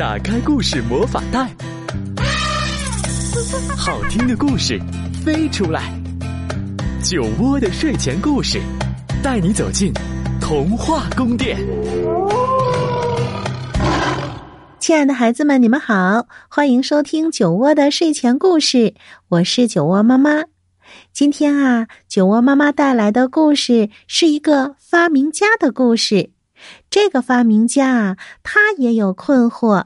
打开故事魔法袋，好听的故事飞出来。酒窝的睡前故事，带你走进童话宫殿。亲爱的孩子们，你们好，欢迎收听酒窝的睡前故事，我是酒窝妈妈。今天啊，酒窝妈妈带来的故事是一个发明家的故事。这个发明家啊，他也有困惑。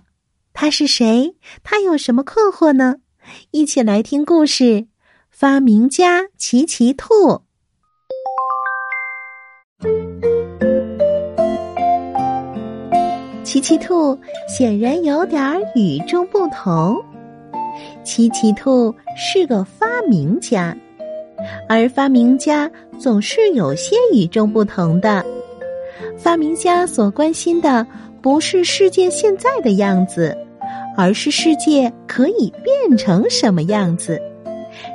他是谁？他有什么困惑呢？一起来听故事：发明家奇奇兔。奇奇兔显然有点与众不同。奇奇兔是个发明家，而发明家总是有些与众不同的。发明家所关心的不是世界现在的样子，而是世界可以变成什么样子。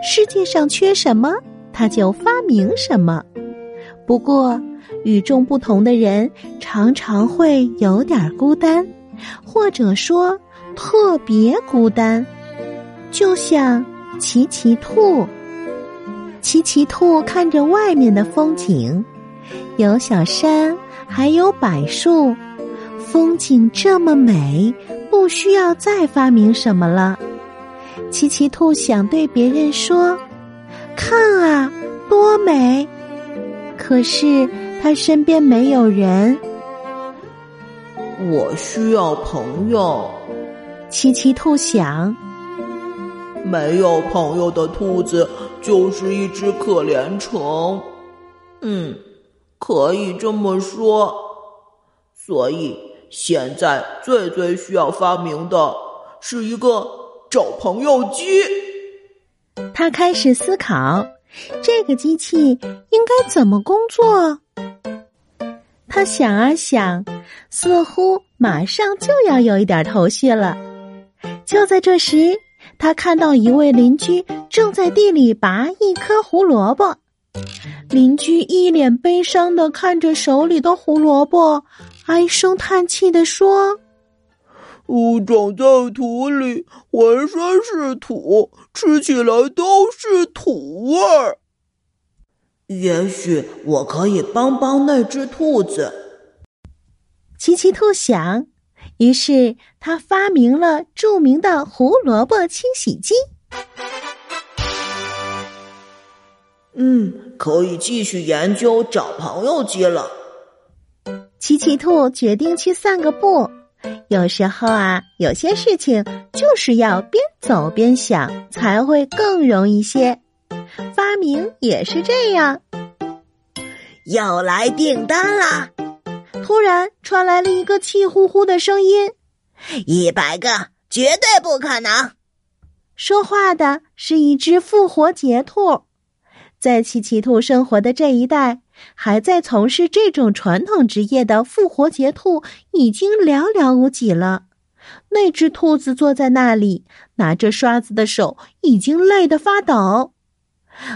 世界上缺什么，他就发明什么。不过，与众不同的人常常会有点孤单，或者说特别孤单。就像奇奇兔，奇奇兔看着外面的风景，有小山。还有柏树，风景这么美，不需要再发明什么了。奇奇兔想对别人说：“看啊，多美！”可是他身边没有人。我需要朋友。奇奇兔想：“没有朋友的兔子就是一只可怜虫。”嗯。可以这么说，所以现在最最需要发明的是一个找朋友机。他开始思考，这个机器应该怎么工作。他想啊想，似乎马上就要有一点头绪了。就在这时，他看到一位邻居正在地里拔一颗胡萝卜。邻居一脸悲伤的看着手里的胡萝卜，唉声叹气的说：“我，长在土里，浑身是土，吃起来都是土味儿。也许我可以帮帮那只兔子。”奇奇兔想，于是他发明了著名的胡萝卜清洗机。嗯，可以继续研究找朋友机了。奇奇兔决定去散个步。有时候啊，有些事情就是要边走边想，才会更容易些。发明也是这样。要来订单啦！突然传来了一个气呼呼的声音：“一百个，绝对不可能！”说话的是一只复活节兔。在奇奇兔生活的这一代，还在从事这种传统职业的复活节兔已经寥寥无几了。那只兔子坐在那里，拿着刷子的手已经累得发抖。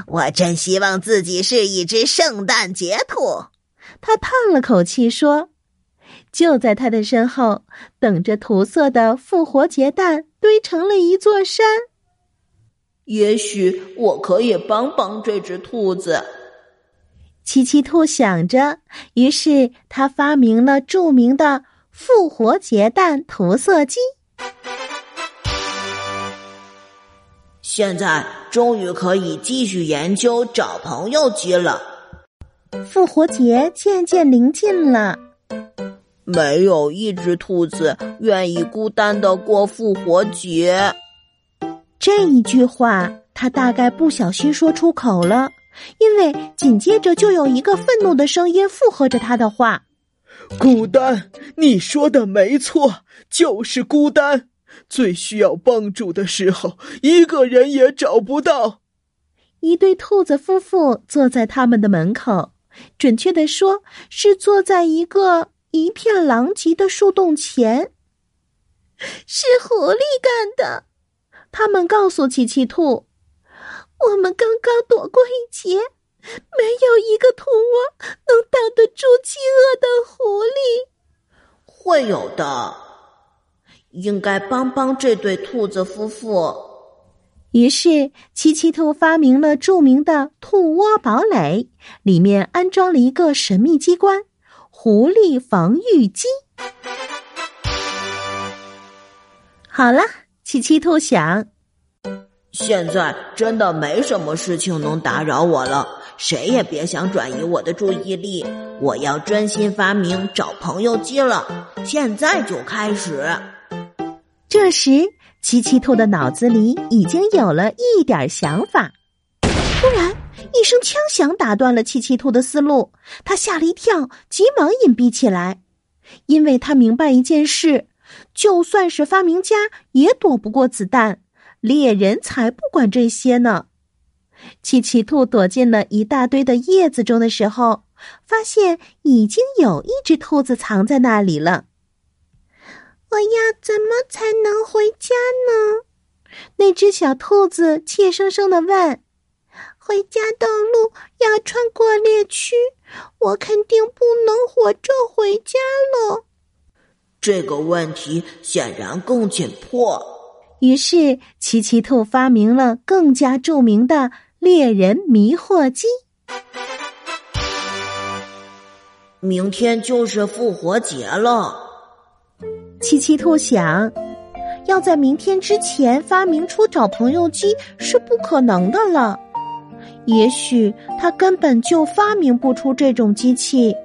我真希望自己是一只圣诞节兔。他叹了口气说：“就在他的身后，等着涂色的复活节蛋堆成了一座山。”也许我可以帮帮这只兔子。奇奇兔想着，于是他发明了著名的复活节蛋涂色机。现在终于可以继续研究找朋友机了。复活节渐渐临近了，没有一只兔子愿意孤单的过复活节。这一句话，他大概不小心说出口了，因为紧接着就有一个愤怒的声音附和着他的话：“孤单，你说的没错，就是孤单。最需要帮助的时候，一个人也找不到。”一对兔子夫妇坐在他们的门口，准确的说，是坐在一个一片狼藉的树洞前。是狐狸干的。他们告诉奇奇兔：“我们刚刚躲过一劫，没有一个兔窝能挡得住饥饿的狐狸。”会有的，应该帮帮这对兔子夫妇。于是，七七兔发明了著名的兔窝堡垒，里面安装了一个神秘机关——狐狸防御机。好了，七七兔想，现在真的没什么事情能打扰我了，谁也别想转移我的注意力。我要专心发明找朋友机了，现在就开始。这时，七七兔的脑子里已经有了一点想法。突然，一声枪响打断了七七兔的思路，他吓了一跳，急忙隐蔽起来，因为他明白一件事：就算是发明家，也躲不过子弹。猎人才不管这些呢。七七兔躲进了一大堆的叶子中的时候。发现已经有一只兔子藏在那里了。我要怎么才能回家呢？那只小兔子怯生生的问：“回家的路要穿过猎区，我肯定不能活着回家了。”这个问题显然更紧迫。于是，奇奇兔发明了更加著名的猎人迷惑机。明天就是复活节了，七七兔想，要在明天之前发明出找朋友机是不可能的了。也许他根本就发明不出这种机器。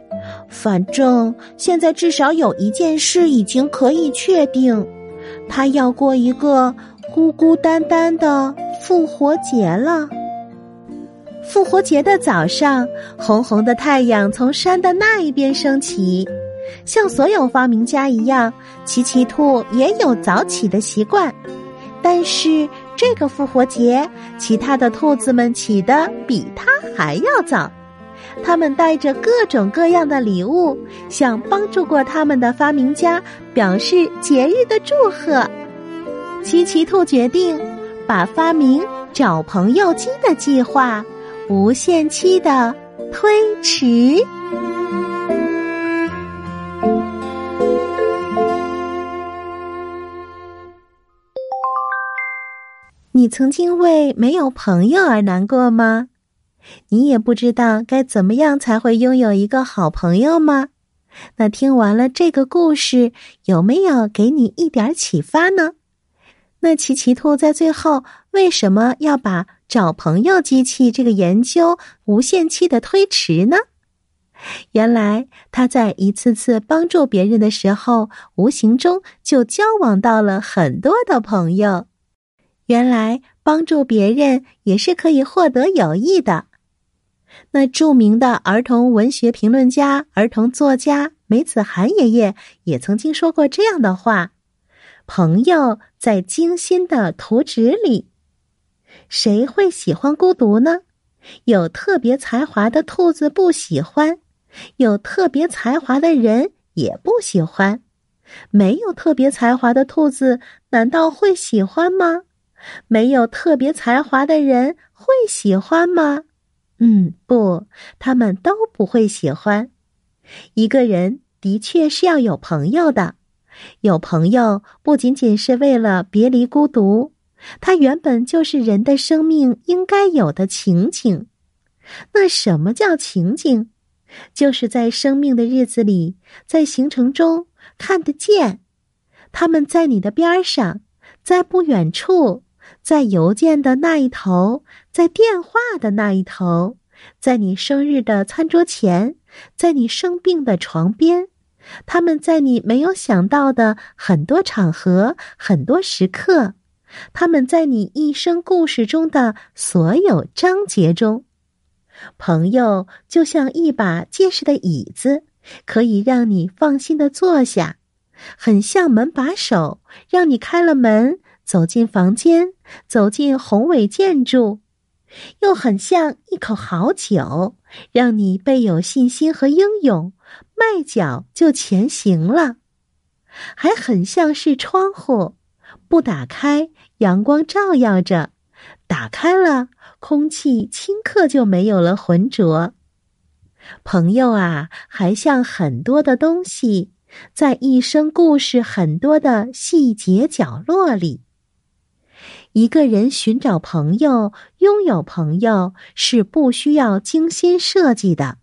反正现在至少有一件事已经可以确定，他要过一个孤孤单单的复活节了。复活节的早上，红红的太阳从山的那一边升起。像所有发明家一样，奇奇兔也有早起的习惯。但是这个复活节，其他的兔子们起的比他还要早。他们带着各种各样的礼物，向帮助过他们的发明家表示节日的祝贺。奇奇兔决定把发明找朋友机的计划。无限期的推迟。你曾经为没有朋友而难过吗？你也不知道该怎么样才会拥有一个好朋友吗？那听完了这个故事，有没有给你一点启发呢？那奇奇兔在最后为什么要把？找朋友机器这个研究无限期的推迟呢？原来他在一次次帮助别人的时候，无形中就交往到了很多的朋友。原来帮助别人也是可以获得友谊的。那著名的儿童文学评论家、儿童作家梅子涵爷爷也曾经说过这样的话：“朋友在精心的图纸里。”谁会喜欢孤独呢？有特别才华的兔子不喜欢，有特别才华的人也不喜欢。没有特别才华的兔子难道会喜欢吗？没有特别才华的人会喜欢吗？嗯，不，他们都不会喜欢。一个人的确是要有朋友的，有朋友不仅仅是为了别离孤独。它原本就是人的生命应该有的情景。那什么叫情景？就是在生命的日子里，在行程中看得见，他们在你的边上，在不远处，在邮件的那一头，在电话的那一头，在你生日的餐桌前，在你生病的床边，他们在你没有想到的很多场合、很多时刻。他们在你一生故事中的所有章节中，朋友就像一把结实的椅子，可以让你放心的坐下；很像门把手，让你开了门走进房间，走进宏伟建筑；又很像一口好酒，让你倍有信心和英勇，迈脚就前行了；还很像是窗户，不打开。阳光照耀着，打开了，空气顷刻就没有了浑浊。朋友啊，还像很多的东西，在一生故事很多的细节角落里。一个人寻找朋友、拥有朋友是不需要精心设计的。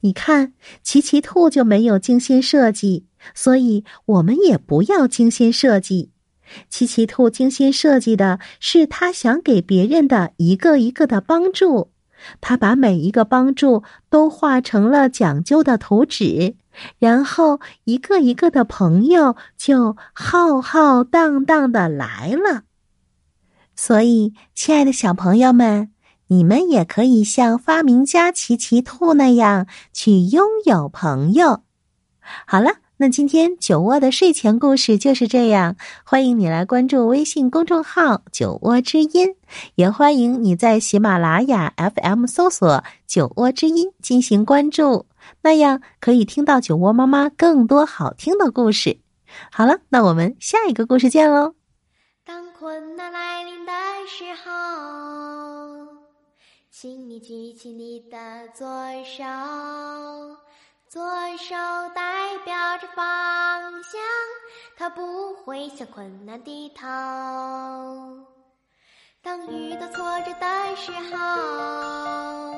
你看，奇奇兔就没有精心设计，所以我们也不要精心设计。奇奇兔精心设计的是他想给别人的一个一个的帮助，他把每一个帮助都画成了讲究的图纸，然后一个一个的朋友就浩浩荡荡的来了。所以，亲爱的小朋友们，你们也可以像发明家奇奇兔那样去拥有朋友。好了，那今天酒窝的睡前故事就是这样。欢迎你来关注微信公众号“酒窝之音”，也欢迎你在喜马拉雅 FM 搜索“酒窝之音”进行关注，那样可以听到酒窝妈妈更多好听的故事。好了，那我们下一个故事见喽。当困难来请你举起你的左手左手代表着方向它不会向困难低头当遇到挫折的时候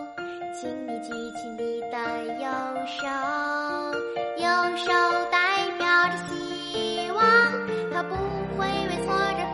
请你举起你的右手右手代表着希望它不会为挫折